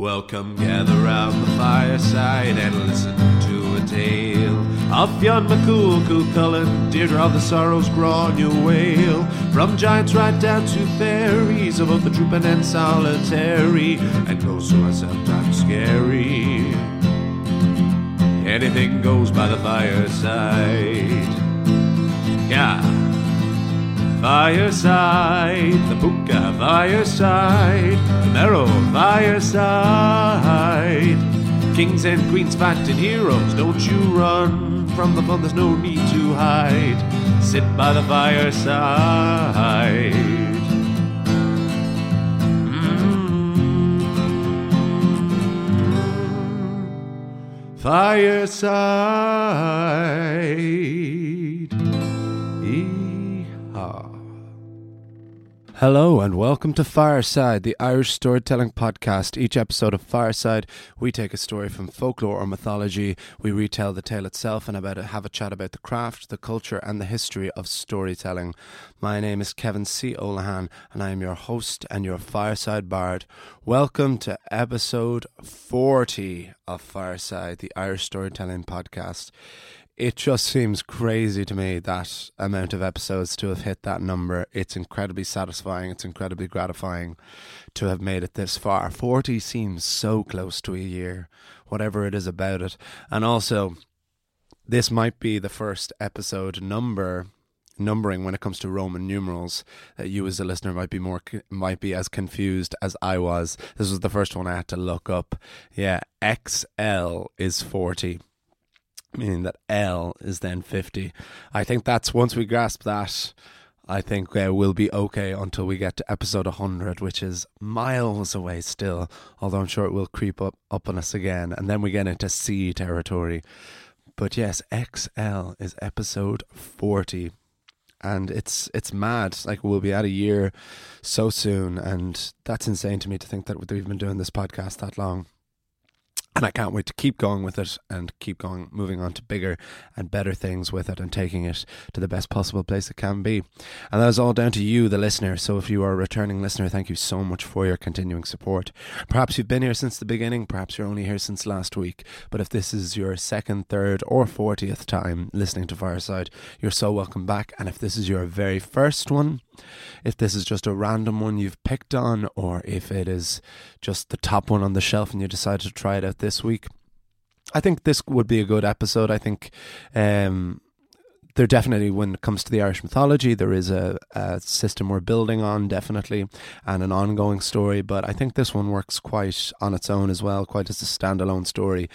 Welcome, gather round the fireside and listen to a tale of Fionn McCool, Cú Chulainn, Deirdre of the Sorrows, Gráinne Mhaol. From giants right down to fairies, of both the trooping and solitary, and ghosts who are sometimes scary. Anything goes by the fireside. Yeah. Fireside, the Puka fireside, the Merrow fireside. Kings and queens fighting heroes, don't you run from the fun, there's no need to hide. Sit by the fireside. Mm. Fireside. Hello and welcome to Fireside, the Irish storytelling podcast. Each episode of Fireside, we take a story from folklore or mythology, we retell the tale itself, and about it, have a chat about the craft, the culture, and the history of storytelling. My name is Kevin C. Olahan, and I am your host and your Fireside Bard. Welcome to episode 40 of Fireside, the Irish storytelling podcast it just seems crazy to me that amount of episodes to have hit that number. It's incredibly satisfying. It's incredibly gratifying to have made it this far. 40 seems so close to a year, whatever it is about it. And also, this might be the first episode number numbering when it comes to Roman numerals that you as a listener might be more might be as confused as I was. This was the first one I had to look up. Yeah, XL is 40 meaning that L is then 50. I think that's once we grasp that, I think uh, we'll be okay until we get to episode 100, which is miles away still, although I'm sure it will creep up, up on us again. And then we get into C territory. But yes, XL is episode 40. And it's it's mad. Like we'll be at a year so soon, and that's insane to me to think that we've been doing this podcast that long and I can't wait to keep going with it and keep going, moving on to bigger and better things with it and taking it to the best possible place it can be. And that is all down to you, the listener. So if you are a returning listener, thank you so much for your continuing support. Perhaps you've been here since the beginning, perhaps you're only here since last week. But if this is your second, third, or 40th time listening to Fireside, you're so welcome back. And if this is your very first one, if this is just a random one you've picked on, or if it is just the top one on the shelf and you decided to try it out this week. I think this would be a good episode. I think um, there definitely, when it comes to the Irish mythology, there is a, a, system we're building on, definitely, and an ongoing story. But I think this one works quite on its own as well, quite as a standalone story.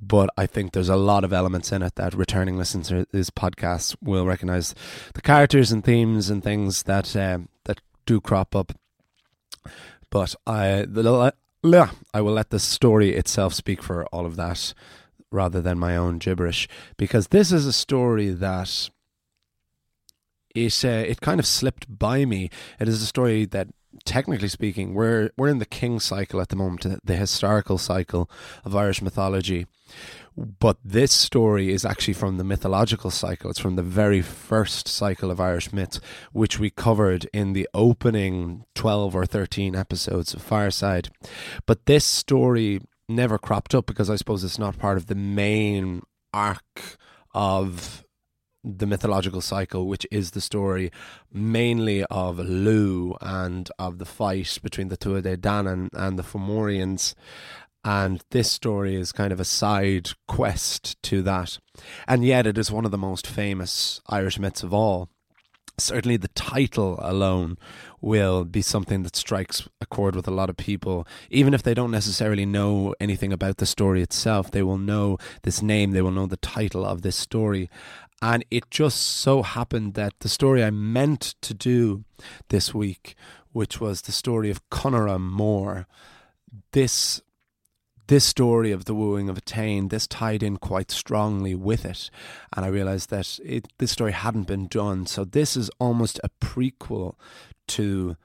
But I think there's a lot of elements in it that returning listeners to this podcast will recognize the characters and themes and things that uh, that do crop up. But I, the, I will let the story itself speak for all of that rather than my own gibberish because this is a story that it uh, it kind of slipped by me. It is a story that technically speaking we're we're in the king cycle at the moment, the historical cycle of Irish mythology. But this story is actually from the mythological cycle. It's from the very first cycle of Irish myths, which we covered in the opening 12 or 13 episodes of Fireside. But this story never cropped up because I suppose it's not part of the main arc of the mythological cycle, which is the story mainly of Lugh and of the fight between the Tuatha Danann and the Fomorians. And this story is kind of a side quest to that. And yet it is one of the most famous Irish myths of all certainly the title alone will be something that strikes a chord with a lot of people. Even if they don't necessarily know anything about the story itself they will know this name they will know the title of this story. And it just so happened that the story I meant to do this week which was the story of Conaire Mór, this this story of the wooing of Etain, this tied in quite strongly with it. And I realized that it, this story hadn't been done. So this is almost a prequel to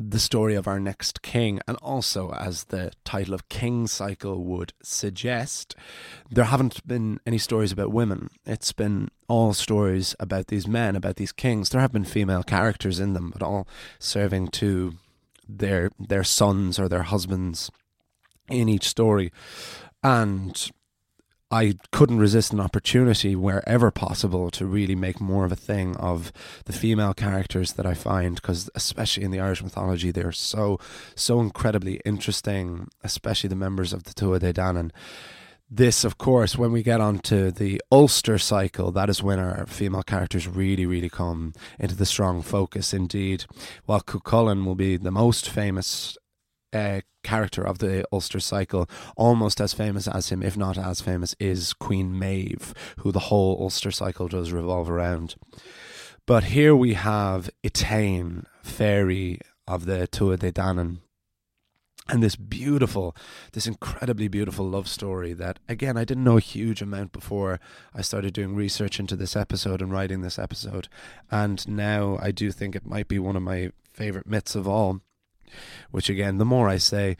the story of our next king. And also, as the title of King Cycle would suggest, there haven't been any stories about women. It's been all stories about these men, about these kings. There have been female characters in them, but all serving to their their sons or their husbands in each story. And I couldn't resist an opportunity wherever possible to really make more of a thing of the female characters that I find because especially in the Irish mythology they're so so incredibly interesting especially the members of the Tuatha De Danann this of course when we get onto the Ulster cycle that is when our female characters really really come into the strong focus indeed while Cuchulainn will be the most famous uh, character of the Ulster cycle, almost as famous as him, if not as famous, is Queen Maeve, who the whole Ulster cycle does revolve around. But here we have Etain, fairy of the Tuatha De Danann, and this beautiful, this incredibly beautiful love story that, again, I didn't know a huge amount before I started doing research into this episode and writing this episode. And now I do think it might be one of my favorite myths of all which again, the more I say,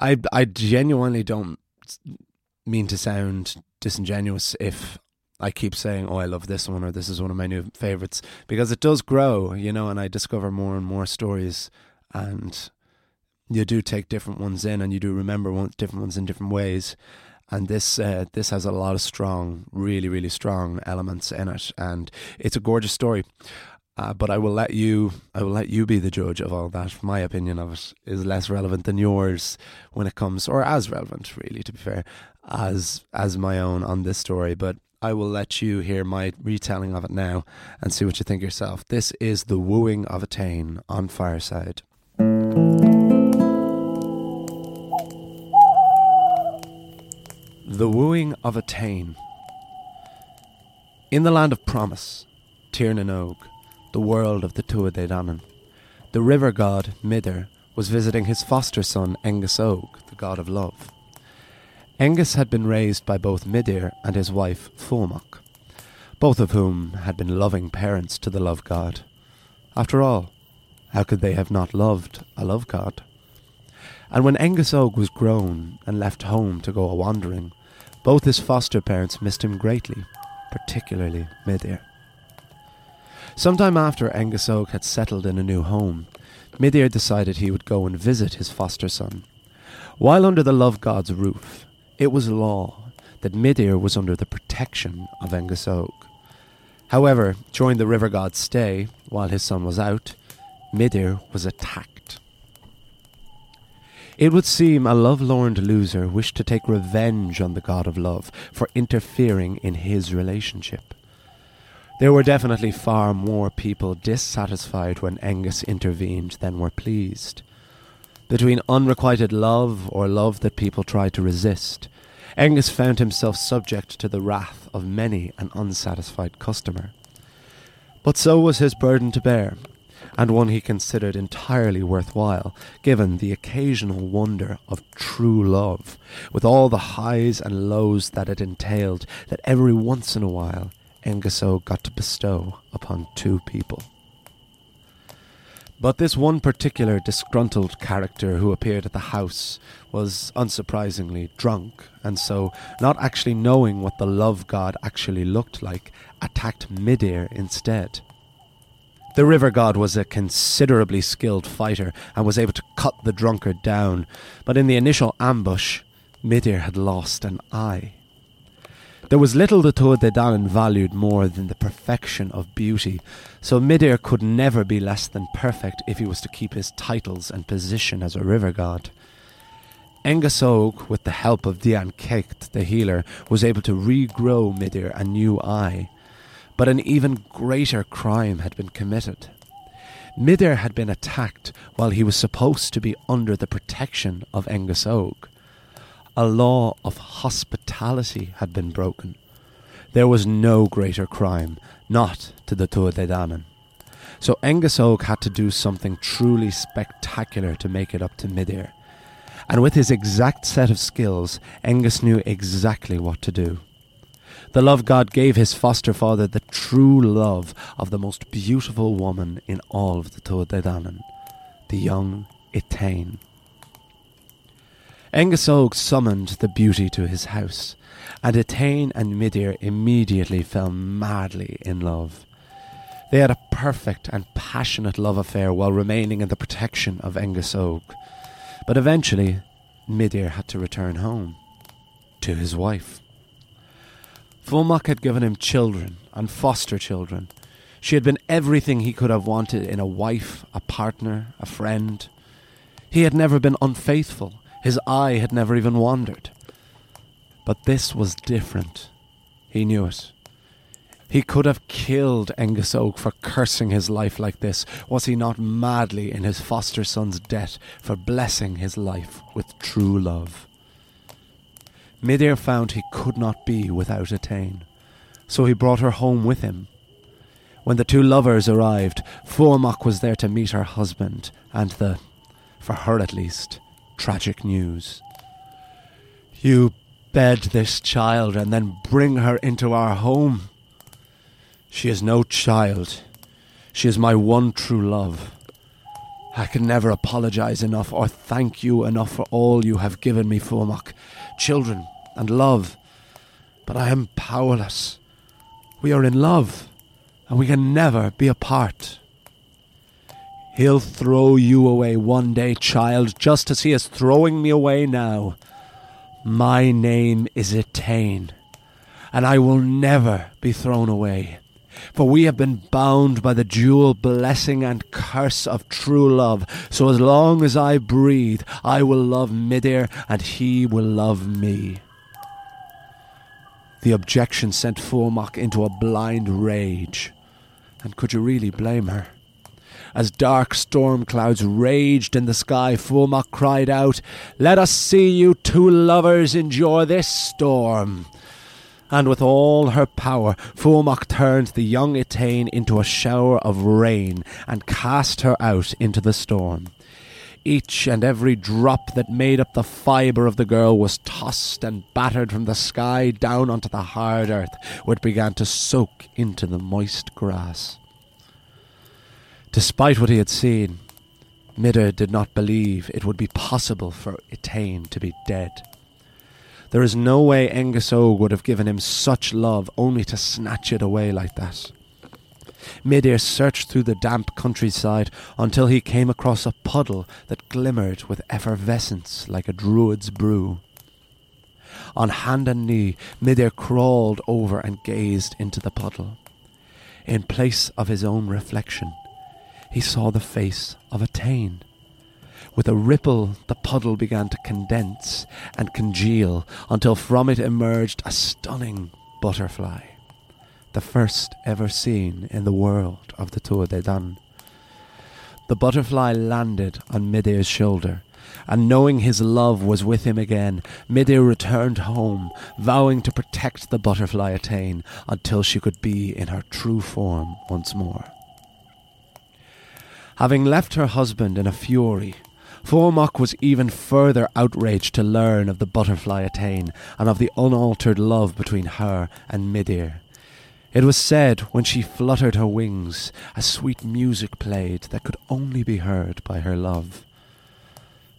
I I genuinely don't mean to sound disingenuous if I keep saying, "Oh, I love this one," or "This is one of my new favorites," because it does grow, you know, and I discover more and more stories, and you do take different ones in, and you do remember one, different ones in different ways. And this uh, this has a lot of strong, really, really strong elements in it, and it's a gorgeous story. Uh, but I will let you I will let you be the judge of all that. My opinion of it is less relevant than yours when it comes or as relevant really to be fair as as my own on this story, but I will let you hear my retelling of it now and see what you think yourself. This is The Wooing of Etain on Fireside. The Wooing of Etain. In the land of promise, Tir na nOg, the world of the Tuatha De Danann. The river god, Midir, was visiting his foster son, Engus Og, the god of love. Engus had been raised by both Midir and his wife, Fuamach, both of whom had been loving parents to the love god. After all, how could they have not loved a love god? And when Engus Og was grown and left home to go a wandering, both his foster parents missed him greatly, particularly Midir. Sometime after Engus Og had settled in a new home, Midir decided he would go and visit his foster son. While under the love god's roof, it was law that Midir was under the protection of Engus Og. However, during the river god's stay, while his son was out, Midir was attacked. It would seem a love-lorn loser wished to take revenge on the god of love for interfering in his relationship. There were definitely far more people dissatisfied when Angus intervened than were pleased. Between unrequited love or love that people tried to resist, Angus found himself subject to the wrath of many an unsatisfied customer. But so was his burden to bear, and one he considered entirely worthwhile, given the occasional wonder of true love, with all the highs and lows that it entailed, that every once in a while Og got to bestow upon two people. But this one particular disgruntled character who appeared at the house was unsurprisingly drunk, and so, not actually knowing what the love god actually looked like, attacked Midir instead. The river god was a considerably skilled fighter and was able to cut the drunkard down, but in the initial ambush, Midir had lost an eye. There was little the Tuatha De Danann valued more than the perfection of beauty, so Midir could never be less than perfect if he was to keep his titles and position as a river god. Engus Og, with the help of Dian Cecht, the healer, was able to regrow Midir a new eye. But an even greater crime had been committed. Midir had been attacked while he was supposed to be under the protection of Engus Og a law of hospitality had been broken. There was no greater crime, not to the Tuatha De Danann. So Engus Og had to do something truly spectacular to make it up to Midir. And with his exact set of skills, Engus knew exactly what to do. The love god gave his foster father the true love of the most beautiful woman in all of the Tuatha De Danann, the young Etain. Engus Og summoned the beauty to his house, and Etain and Midir immediately fell madly in love. They had a perfect and passionate love affair while remaining in the protection of Engus Og. But eventually, Midir had to return home to his wife. Fuamach had given him children and foster children. She had been everything he could have wanted in a wife, a partner, a friend. He had never been unfaithful. His eye had never even wandered. But this was different. He knew it. He could have killed Angus Og for cursing his life like this. Was he not madly in his foster son's debt for blessing his life with true love? Midir found he could not be without Etain, so he brought her home with him. When the two lovers arrived, Fuamach was there to meet her husband and the, for her at least, tragic news. You bed this child and then bring her into our home, she is no child. She is my one true love. I can never apologize enough or thank you enough for all you have given me, Fuamach, children and love. But I am powerless. We are in love, and we can never be apart. He'll throw you away one day, child, just as he is throwing me away now. My name is Etain, and I will never be thrown away for we have been bound by the dual blessing and curse of true love. So as long as I breathe, I will love Midir, and he will love me. The objection sent Fuamach into a blind rage. And could you really blame her? As dark storm clouds raged in the sky, Fuamach cried out, Let us see you two lovers endure this storm and with all her power, Fuamach turned the young Etain into a shower of rain and cast her out into the storm. Each and every drop that made up the fibre of the girl was tossed and battered from the sky down onto the hard earth, where it began to soak into the moist grass. Despite what he had seen, Midir did not believe it would be possible for Etain to be dead. There is no way Angus Og would have given him such love only to snatch it away like that. Midir searched through the damp countryside until he came across a puddle that glimmered with effervescence like a druid's brew. On hand and knee, Midir crawled over and gazed into the puddle. In place of his own reflection, he saw the face of Etain. With a ripple, the puddle began to condense and congeal until from it emerged a stunning butterfly, the first ever seen in the world of the Tuatha De Danann. The butterfly landed on Midir's shoulder, and knowing his love was with him again, Midir returned home, vowing to protect the butterfly Etain until she could be in her true form once more. Having left her husband in a fury, Fuamach was even further outraged to learn of the butterfly Etain and of the unaltered love between her and Midir. It was said when she fluttered her wings, a sweet music played that could only be heard by her love.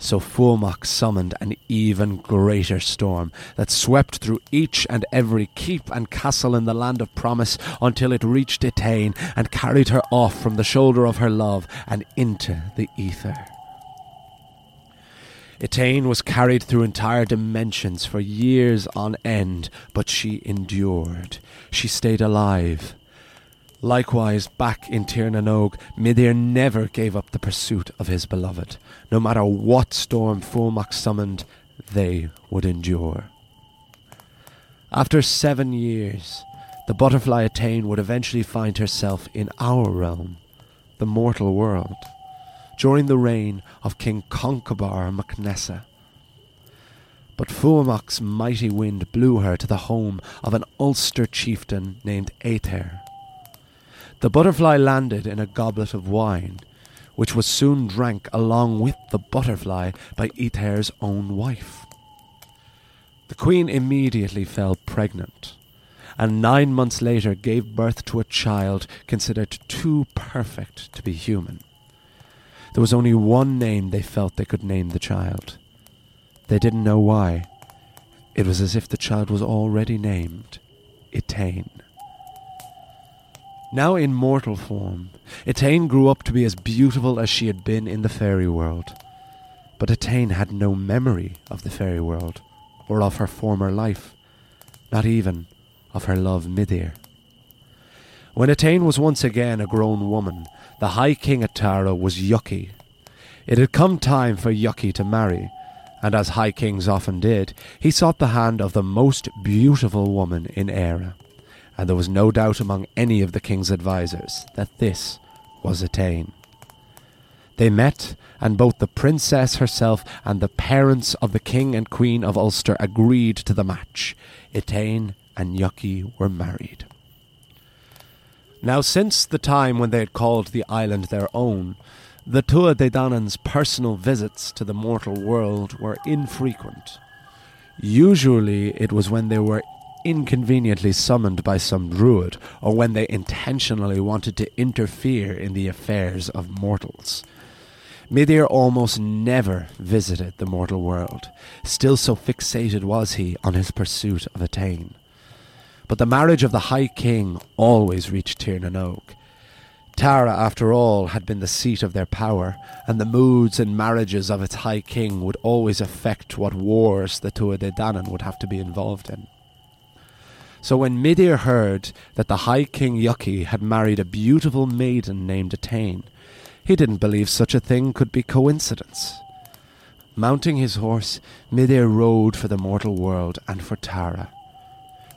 So Fuamach summoned an even greater storm that swept through each and every keep and castle in the land of promise until it reached Etain and carried her off from the shoulder of her love and into the ether. Etain was carried through entire dimensions for years on end, but she endured. She stayed alive. Likewise, back in Tir na nOg, Midir never gave up the pursuit of his beloved. No matter what storm Fuamach summoned, they would endure. After seven years, the butterfly Etain would eventually find herself in our realm, the mortal world during the reign of King Conchobar mac Nessa. But Fuamach's mighty wind blew her to the home of an Ulster chieftain named Aether. The butterfly landed in a goblet of wine, which was soon drank along with the butterfly by Aether's own wife. The queen immediately fell pregnant, and nine months later gave birth to a child considered too perfect to be human. There was only one name they felt they could name the child. They didn't know why. It was as if the child was already named Etain. Now in mortal form, Etain grew up to be as beautiful as she had been in the fairy world. But Etain had no memory of the fairy world, or of her former life, not even of her love Midir. When Etain was once again a grown woman, the High King at Tara was Yuki. It had come time for Yuki to marry, and as High Kings often did, he sought the hand of the most beautiful woman in Eire, and there was no doubt among any of the king's advisers that this was Etain. They met, and both the princess herself and the parents of the king and queen of Ulster agreed to the match. Etain and Yuki were married. Now, since the time when they had called the island their own, the Tuatha De Danann's personal visits to the mortal world were infrequent. Usually, it was when they were inconveniently summoned by some druid, or when they intentionally wanted to interfere in the affairs of mortals. Midir almost never visited the mortal world, still so fixated was he on his pursuit of Etain. But the marriage of the High King always reached Tir na nOg. Tara, after all, had been the seat of their power, and the moods and marriages of its High King would always affect what wars the Tuatha De Danann would have to be involved in. So when Midir heard that the High King Yuki had married a beautiful maiden named Etain, he didn't believe such a thing could be coincidence. Mounting his horse, Midir rode for the mortal world and for Tara.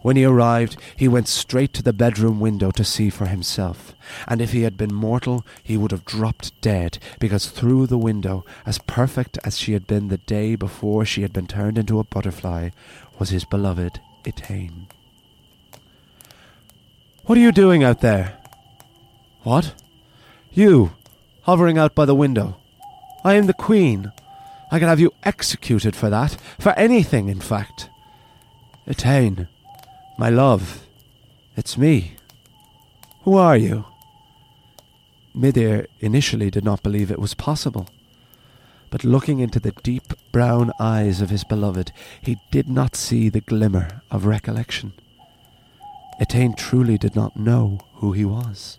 When he arrived, he went straight to the bedroom window to see for himself, and if he had been mortal, he would have dropped dead, because through the window, as perfect as she had been the day before she had been turned into a butterfly, was his beloved Etain. What are you doing out there? What? You, hovering out by the window. I am the Queen. I can have you executed for that, for anything, in fact. Etain, my love, it's me. Who are you? Midir initially did not believe it was possible. But looking into the deep brown eyes of his beloved, he did not see the glimmer of recollection. Etain truly did not know who he was.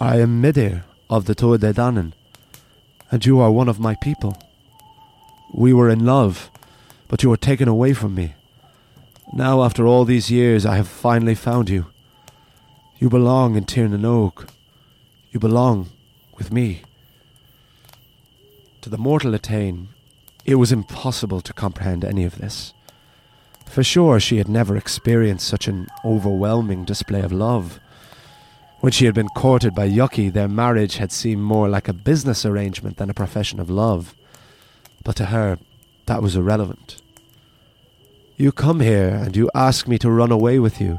I am Midir of the De Danann, and you are one of my people. We were in love, but you were taken away from me. Now, after all these years, I have finally found you. You belong in Tir na nOg. You belong with me. To the mortal Etain, it was impossible to comprehend any of this. For sure, she had never experienced such an overwhelming display of love. When she had been courted by Yuki, their marriage had seemed more like a business arrangement than a profession of love. But to her, that was irrelevant. You come here and you ask me to run away with you.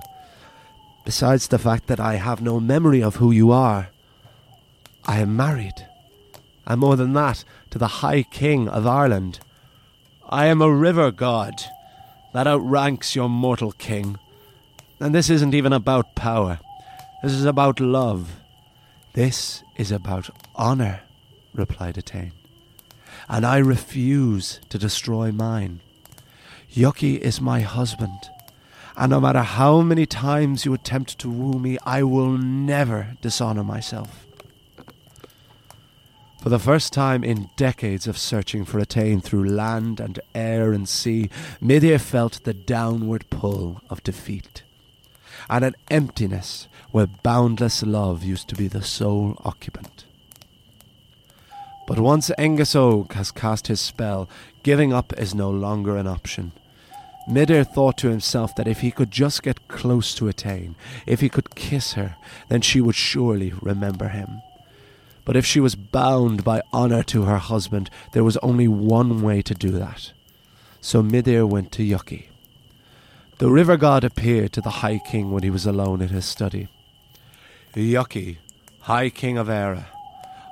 Besides the fact that I have no memory of who you are, I am married. And more than that, to the High King of Ireland. I am a river god that outranks your mortal king. And this isn't even about power. This is about love. This is about honour, replied Etain. And I refuse to destroy mine. Yuki is my husband, and no matter how many times you attempt to woo me, I will never dishonor myself. For the first time in decades of searching for Etain through land and air and sea, Midir felt the downward pull of defeat, and an emptiness where boundless love used to be the sole occupant. But once Angus Og has cast his spell, giving up is no longer an option. Midir thought to himself that if he could just get close to Etain, if he could kiss her, then she would surely remember him. But if she was bound by honour to her husband, there was only one way to do that. So Midir went to Yuki. The river god appeared to the High King when he was alone in his study. Yuki, High King of Eire,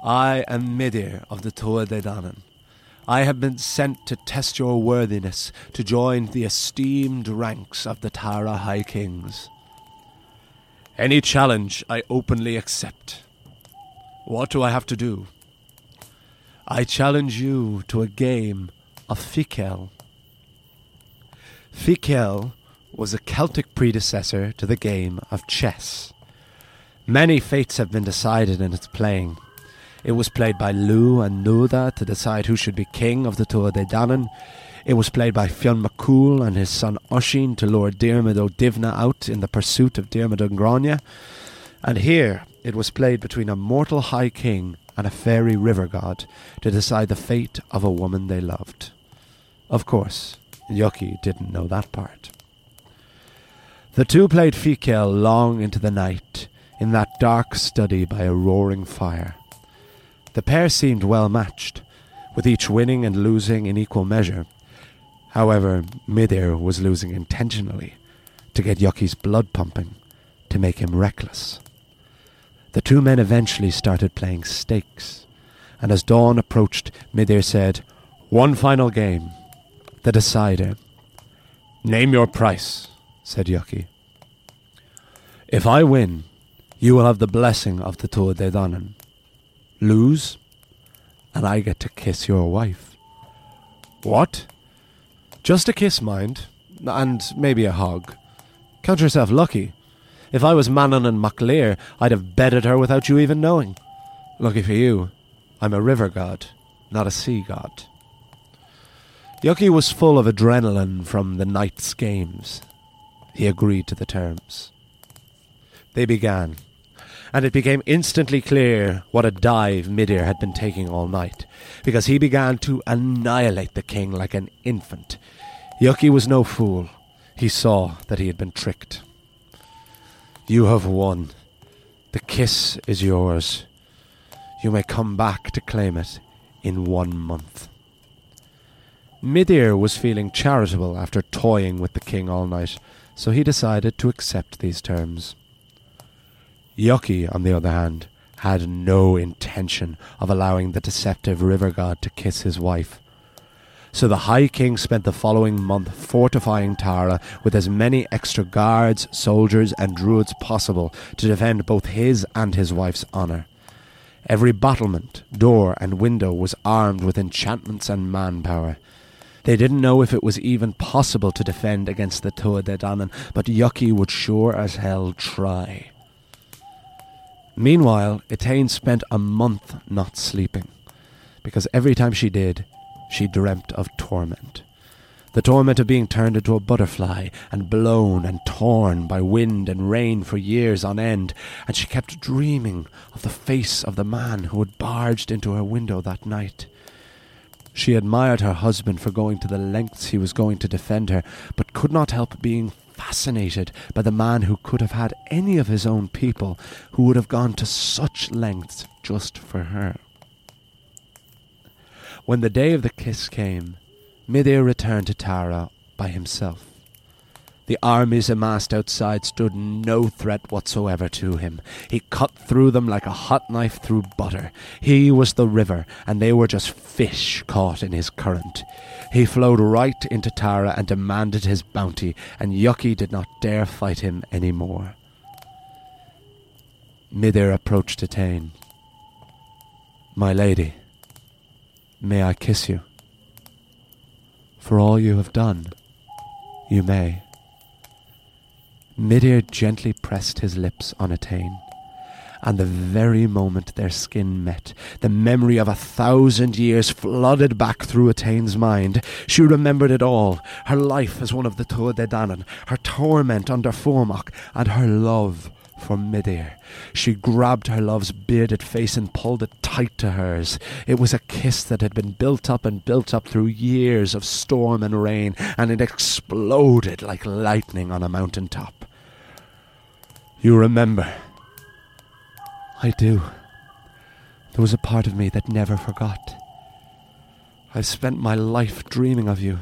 I am Midir of the Tuatha De Danann. I have been sent to test your worthiness to join the esteemed ranks of the Tara High Kings. Any challenge I openly accept. What do I have to do? I challenge you to a game of Fidchell. Fidchell was a Celtic predecessor to the game of chess. Many fates have been decided in its playing. It was played by Lugh and Nuada to decide who should be king of the Tuatha De Danann. It was played by Fionn McCool and his son Oisin to lure Diarmid O'Divna out in the pursuit of Diarmid Grania. And here it was played between a mortal high king and a fairy river god to decide the fate of a woman they loved. Of course, Yuki didn't know that part. The two played Fidchell long into the night in that dark study by a roaring fire. The pair seemed well matched, with each winning and losing in equal measure. However, Midir was losing intentionally to get Yuki's blood pumping, to make him reckless. The two men eventually started playing stakes, and as dawn approached, Midir said, One final game, the decider. Name your price, said Yuki. If I win, you will have the blessing of the Tuatha De Danann. Lose, and I get to kiss your wife. What? Just a kiss, mind, and maybe a hug. Count yourself lucky. If I was Manannán mac Lir, I'd have bedded her without you even knowing. Lucky for you, I'm a river god, not a sea god. Yuki was full of adrenaline from the night's games. He agreed to the terms. They began, and it became instantly clear what a dive Midir had been taking all night, because he began to annihilate the king like an infant. Yuki was no fool. He saw that he had been tricked. You have won. The kiss is yours. You may come back to claim it in one month. Midir was feeling charitable after toying with the king all night, so he decided to accept these terms. Yuki, on the other hand, had no intention of allowing the deceptive river god to kiss his wife. So the High King spent the following month fortifying Tara with as many extra guards, soldiers, and druids possible to defend both his and his wife's honour. Every battlement, door, and window was armed with enchantments and manpower. They didn't know if it was even possible to defend against the Tuatha but Yuki would sure as hell try. Meanwhile, Etain spent a month not sleeping, because every time she did, she dreamt of torment. The torment of being turned into a butterfly and blown and torn by wind and rain for years on end, and she kept dreaming of the face of the man who had barged into her window that night. She admired her husband for going to the lengths he was going to defend her, but could not help being fascinated by the man who could have had any of his own people who would have gone to such lengths just for her. When the day of the kiss came, Midir returned to Tara by himself. The armies amassed outside stood no threat whatsoever to him. He cut through them like a hot knife through butter. He was the river, and they were just fish caught in his current. He flowed right into Tara and demanded his bounty, and Yuki did not dare fight him any more. Midir approached Etain. My lady, May I kiss you? For all you have done, you may. Midir gently pressed his lips on Etain, and the very moment their skin met, the memory of a thousand years flooded back through Etain's mind. She remembered it all her life as one of the Tuatha De Danann, her torment under Fuamach, and her love for Midir. She grabbed her love's bearded face and pulled it tight to hers. It was a kiss that had been built up and built up through years of storm and rain, and it exploded like lightning on a mountain top. You remember? I do. There was a part of me that never forgot. I've spent my life dreaming of you,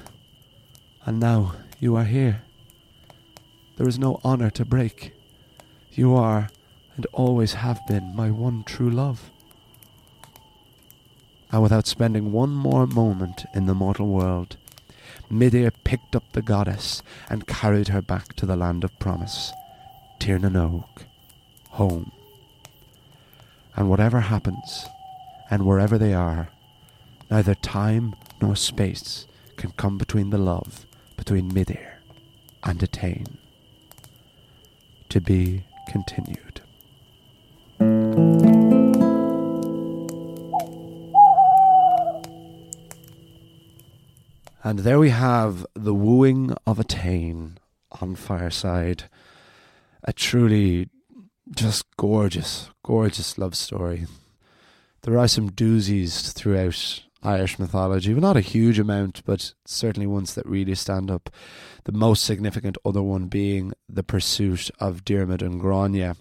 and now you are here. There is no honour to break. You are, and always have been, my one true love. And without spending one more moment in the mortal world, Midir picked up the goddess and carried her back to the land of promise, Tir na nOg, home. And whatever happens, and wherever they are, neither time nor space can come between the love between Midir and Etain. To be continued. And there we have The Wooing of Etain on Fireside. A truly just gorgeous, gorgeous love story. There are some doozies throughout Irish mythology, but not a huge amount, but certainly ones that really stand up. The most significant other one being the pursuit of Diarmid and Grania.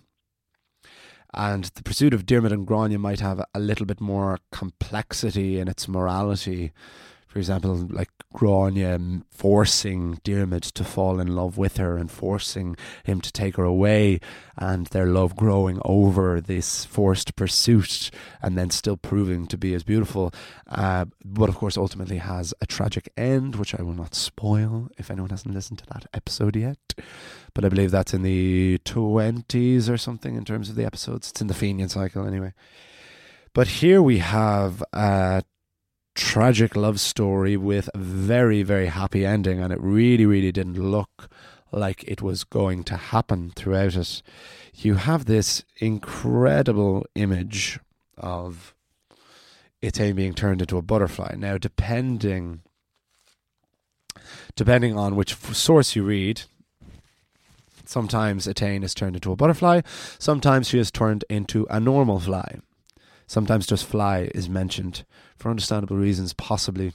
And the pursuit of Diarmid and Grania might have a little bit more complexity in its morality for example, like Grania forcing Diarmid to fall in love with her and forcing him to take her away, and their love growing over this forced pursuit, and then still proving to be as beautiful. Uh, but of course, ultimately has a tragic end, which I will not spoil if anyone hasn't listened to that episode yet. But I believe that's in the 20s or something in terms of the episodes. It's in the Fenian cycle anyway. But here we have uh, tragic love story with a very, very happy ending, and it really, really didn't look like it was going to happen throughout it. You have this incredible image of Etain being turned into a butterfly. Now, depending depending on which source you read, sometimes Etain is turned into a butterfly, sometimes she is turned into a normal fly. Sometimes just fly is mentioned for understandable reasons, possibly.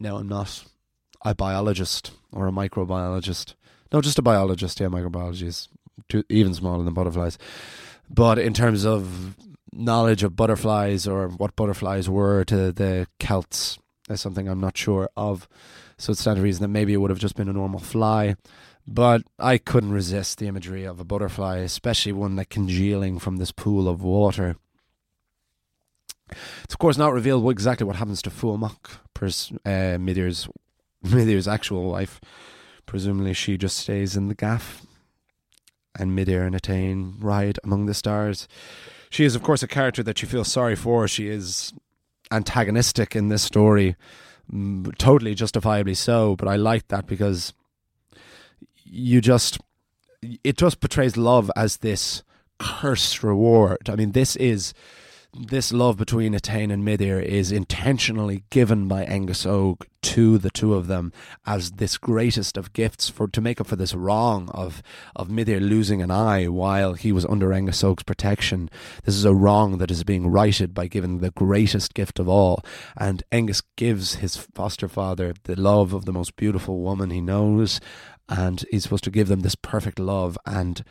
No, I'm not a biologist or a microbiologist. No, just a biologist. Yeah, microbiology is too, even smaller than butterflies. But in terms of knowledge of butterflies or what butterflies were to the Celts, is something I'm not sure of. So it's that reason that maybe it would have just been a normal fly. But I couldn't resist the imagery of a butterfly, especially one like congealing from this pool of water. It's of course not revealed exactly what happens to Fuamach, pers- uh, Midir's, Midir's actual wife. Presumably, she just stays in the gaff, and Midir and Etain ride among the stars. She is, of course, a character that you feel sorry for. She is antagonistic in this story, totally justifiably so. But I like that because you just it just portrays love as this cursed reward. I mean, this is this love between Etain and Midir is intentionally given by Angus Og to the two of them as this greatest of gifts for to make up for this wrong of of Midir losing an eye while he was under Angus Og's protection. This is a wrong that is being righted by giving the greatest gift of all. And Angus gives his foster father the love of the most beautiful woman he knows, and he's supposed to give them this perfect love and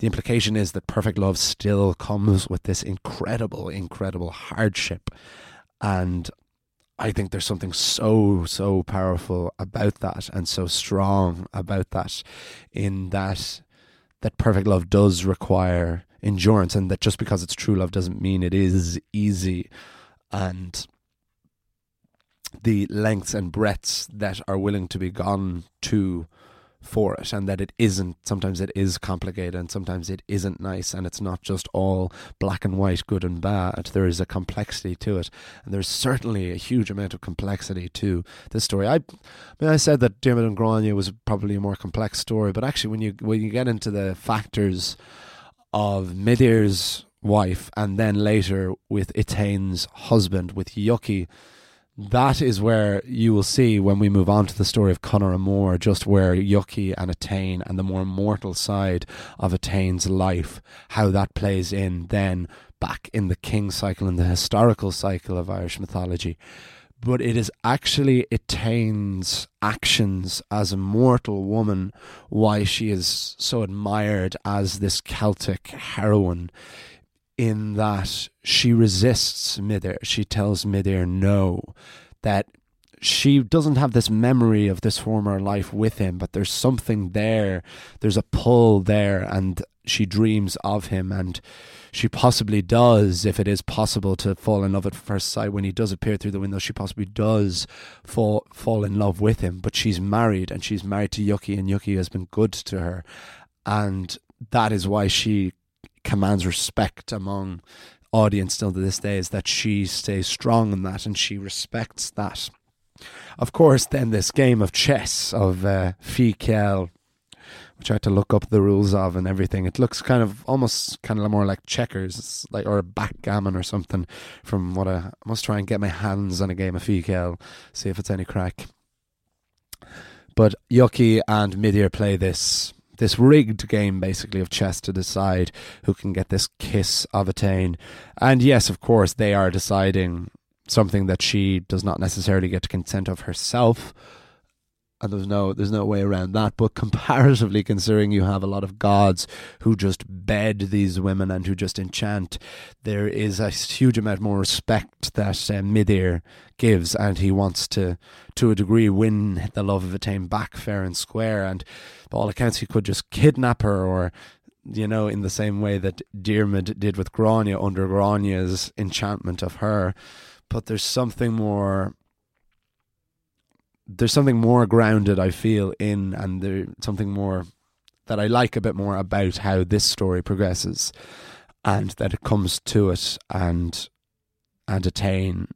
the implication is that perfect love still comes with this incredible, incredible hardship. And I think there's something so, so powerful about that and so strong about that, in that that perfect love does require endurance and that just because it's true love doesn't mean it is easy. And the lengths and breadths that are willing to be gone to for it and that it isn't sometimes it is complicated and sometimes it isn't nice and it's not just all black and white good and bad. There is a complexity to it and there's certainly a huge amount of complexity to this story. I, I mean i said that Diarmid and Grania was probably a more complex story but actually when you when you get into the factors of Midir's wife and then later with Etain's husband with Yuki that is where you will see when we move on to the story of Conor Mór, just where Yuki and Etain and the more mortal side of Etain's life, how that plays in then back in the king cycle and the historical cycle of Irish mythology. But it is actually Etain's actions as a mortal woman why she is so admired as this Celtic heroine in that she resists Midir. She tells Midir no, that she doesn't have this memory of this former life with him, but there's something there. There's a pull there, and she dreams of him, and she possibly does, if it is possible to fall in love at first sight. When he does appear through the window, she possibly does fall fall in love with him. But she's married, and she's married to Yuki, and Yuki has been good to her, and that is why she commands respect among audience still to this day is that she stays strong in that and she respects that. Of course, then this game of chess of uh, Fidchell, which I had to look up the rules of and everything. It looks kind of almost kind of more like checkers, like or backgammon or something. From what I, I must try and get my hands on a game of Fidchell, see if it's any crack. But Yuki and Midir play this this rigged game basically of chess to decide who can get this kiss of Etain. And yes, of course, they are deciding something that she does not necessarily get to consent of herself and there's no there's no way around that. But comparatively, considering you have a lot of gods who just bed these women and who just enchant, there is a huge amount more respect that uh, Midir gives, and he wants to, to a degree, win the love of Etain back fair and square. And by all accounts, he could just kidnap her or you know, in the same way that Diarmid did with Grania under Grania's enchantment of her. But there's something more there's something more grounded I feel in, and there's something more that I like a bit more about how this story progresses, and that it comes to it, and and Etain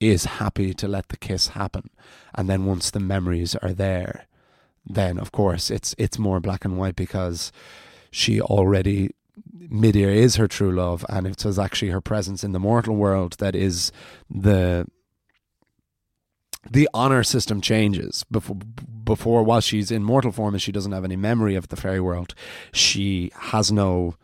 is happy to let the kiss happen, and then once the memories are there, then of course it's it's more black and white because she already Midir is her true love, and it was actually her presence in the mortal world that is the the honor system changes. Before before while she's in mortal form and she doesn't have any memory of the fairy world she has no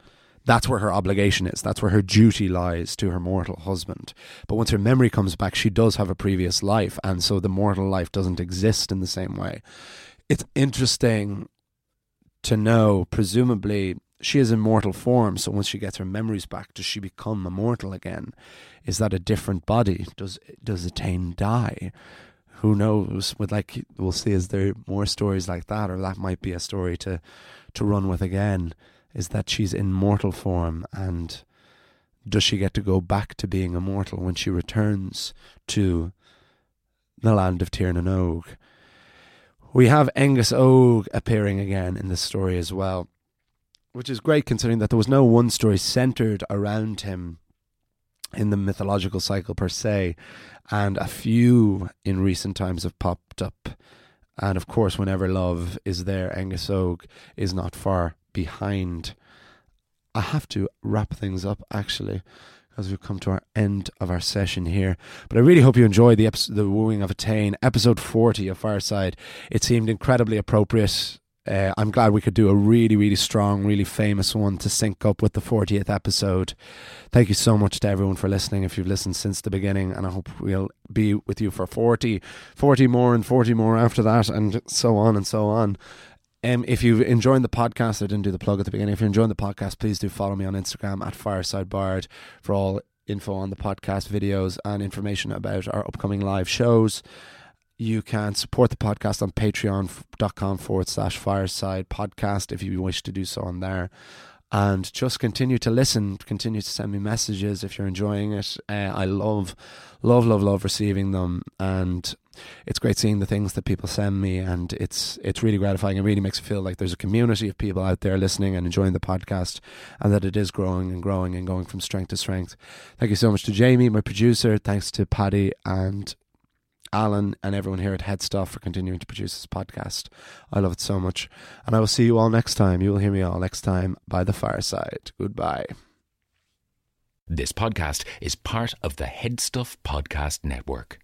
that's where her obligation is. That's where her duty lies to her mortal husband. But once her memory comes back she does have a previous life and so the mortal life doesn't exist in the same way it's interesting to know presumably she is in mortal form so once she gets her memories back does she become immortal again is that a different body does does Etain die who knows? With like we'll see, is there more stories like that, or that might be a story to to run with again? Is that she's in mortal form, and does she get to go back to being immortal when she returns to the land of Tir na nOg? We have Angus Og appearing again in this story as well, which is great considering that there was no one story centered around him in the mythological cycle per se, and a few in recent times have popped up. And of course, whenever love is there, Angus Og is not far behind. I have to wrap things up actually, as we've come to our end of our session here. But I really hope you enjoyed the episode, the wooing of Etain, episode forty of Fireside. It seemed incredibly appropriate uh, I'm glad we could do a really, really strong, really famous one to sync up with the 40th episode. Thank you so much to everyone for listening. If you've listened since the beginning, and I hope we'll be with you for 40, 40 more, and 40 more after that, and so on and so on. Um, if you're enjoying the podcast, I didn't do the plug at the beginning. If you're enjoying the podcast, please do follow me on Instagram at Fireside Bard for all info on the podcast videos and information about our upcoming live shows. You can support the podcast on patreon.com forward slash fireside podcast if you wish to do so on there. And just continue to listen, continue to send me messages if you're enjoying it. Uh, I love, love, love, love receiving them. And it's great seeing the things that people send me and it's it's really gratifying it really makes me feel like there's a community of people out there listening and enjoying the podcast and that it is growing and growing and going from strength to strength thank you so much to jamie my producer thanks to paddy and Alan, and everyone here at Headstuff for continuing to produce this podcast. I love it so much. And I will see you all next time. You will hear me all next time by the fireside. Goodbye. This podcast is part of the Headstuff Podcast Network.